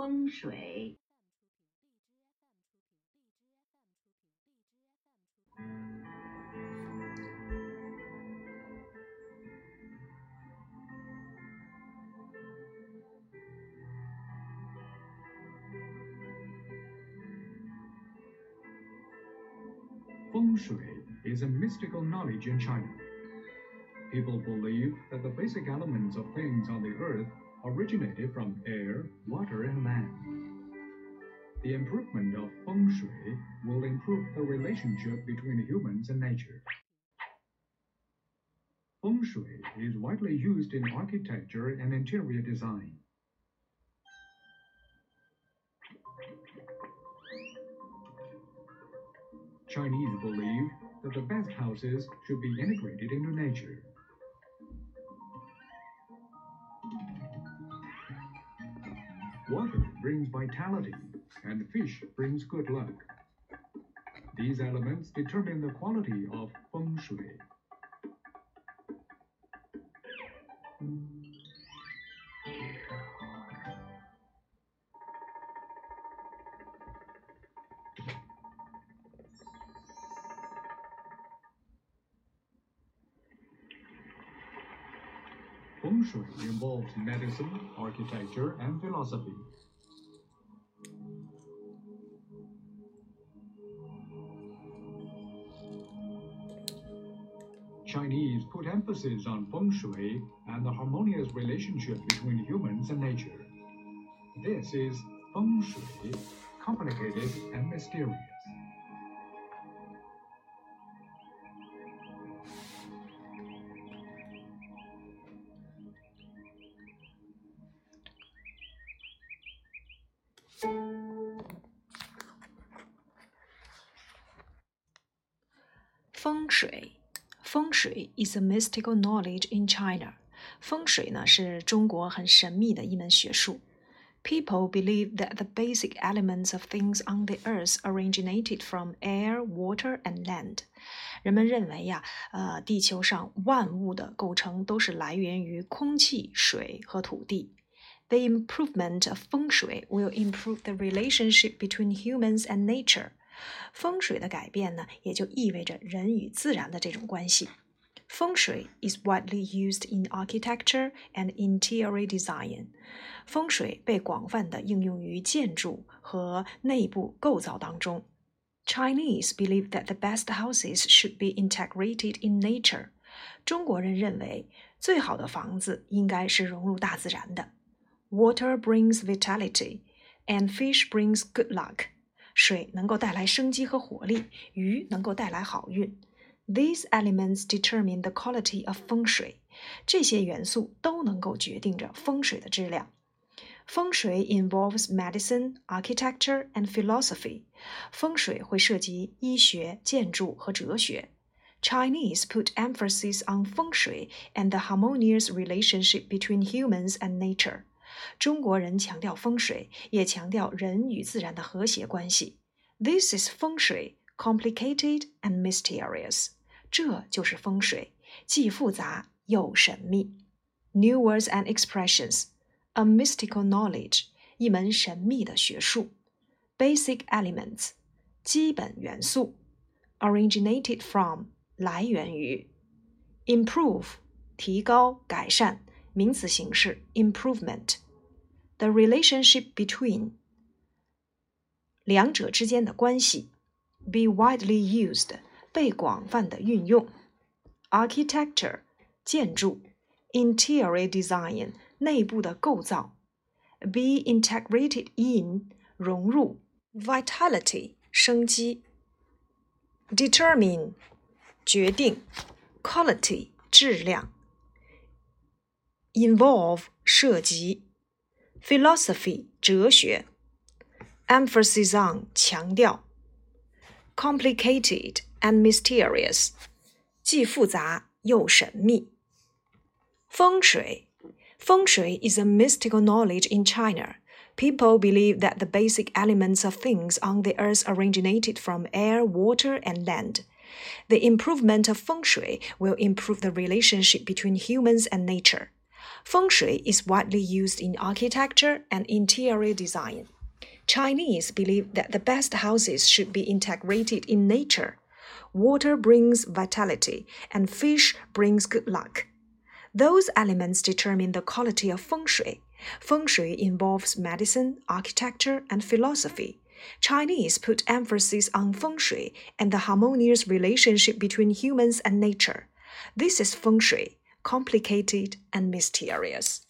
风水 Feng Shui is a mystical knowledge in China. People believe that the basic elements of things on the earth originated from air, water, and land. The improvement of Feng Shui will improve the relationship between humans and nature. Feng Shui is widely used in architecture and interior design. Chinese believe that the best houses should be integrated into nature. Water brings vitality, and fish brings good luck. These elements determine the quality of feng shui. Feng Shui involves medicine, architecture, and philosophy. Chinese put emphasis on feng shui and the harmonious relationship between humans and nature. This is feng shui, complicated and mysterious. 风水，风水 is a mystical knowledge in China。风水呢是中国很神秘的一门学术。People believe that the basic elements of things on the earth originated from air, water, and land。人们认为呀，呃，地球上万物的构成都是来源于空气、水和土地。The improvement of 风水 will improve the relationship between humans and nature。 风水的改变呢，也就意味着人与自然的这种关系。风水 is widely used in architecture and interior design。风水被广泛的应用于建筑和内部构造当中。Chinese believe that the best houses should be integrated in nature。中国人认为最好的房子应该是融入大自然的。Water brings vitality, and fish brings good luck. 水能够带来生机和活力，鱼能够带来好运。These elements determine the quality of 风水。这些元素都能够决定着风水的质量。风水 involves medicine, architecture, and philosophy。风水会涉及医学、建筑和哲学。Chinese put emphasis on 风水 and the harmonious relationship between humans and nature。 中国人强调风水，也强调人与自然的和谐关系。This is 风水，complicated and mysterious。这就是风水，既复杂又神秘。New words and expressions: a mystical knowledge，一门神秘的学术。Basic elements，基本元素。Originated from，来源于。Improve，提高、改善。 名词形式，improvement。the relationship between 两者之间的关系，be widely used 被广泛的运用，architecture 建筑，interior design 内部的构造，be integrated in 融入，vitality 生机，determine 决定，quality 质量 ，involve 涉及。philosophy 哲学，emphasis on 强调，complicated and mysterious 既复杂又神秘。风水，风水 is a mystical knowledge in China. People believe that the basic elements of things on the earth originated from air, water, and land. The improvement of feng shui will improve the relationship between humans and nature. Feng Shui is widely used in architecture and interior design. Chinese believe that the best houses should be integrated in nature. Water brings vitality, and fish brings good luck. Those elements determine the quality of feng shui. Feng shui involves medicine, architecture, and philosophy. Chinese put emphasis on feng shui and the harmonious relationship between humans and nature. This is feng shui, complicated and mysterious.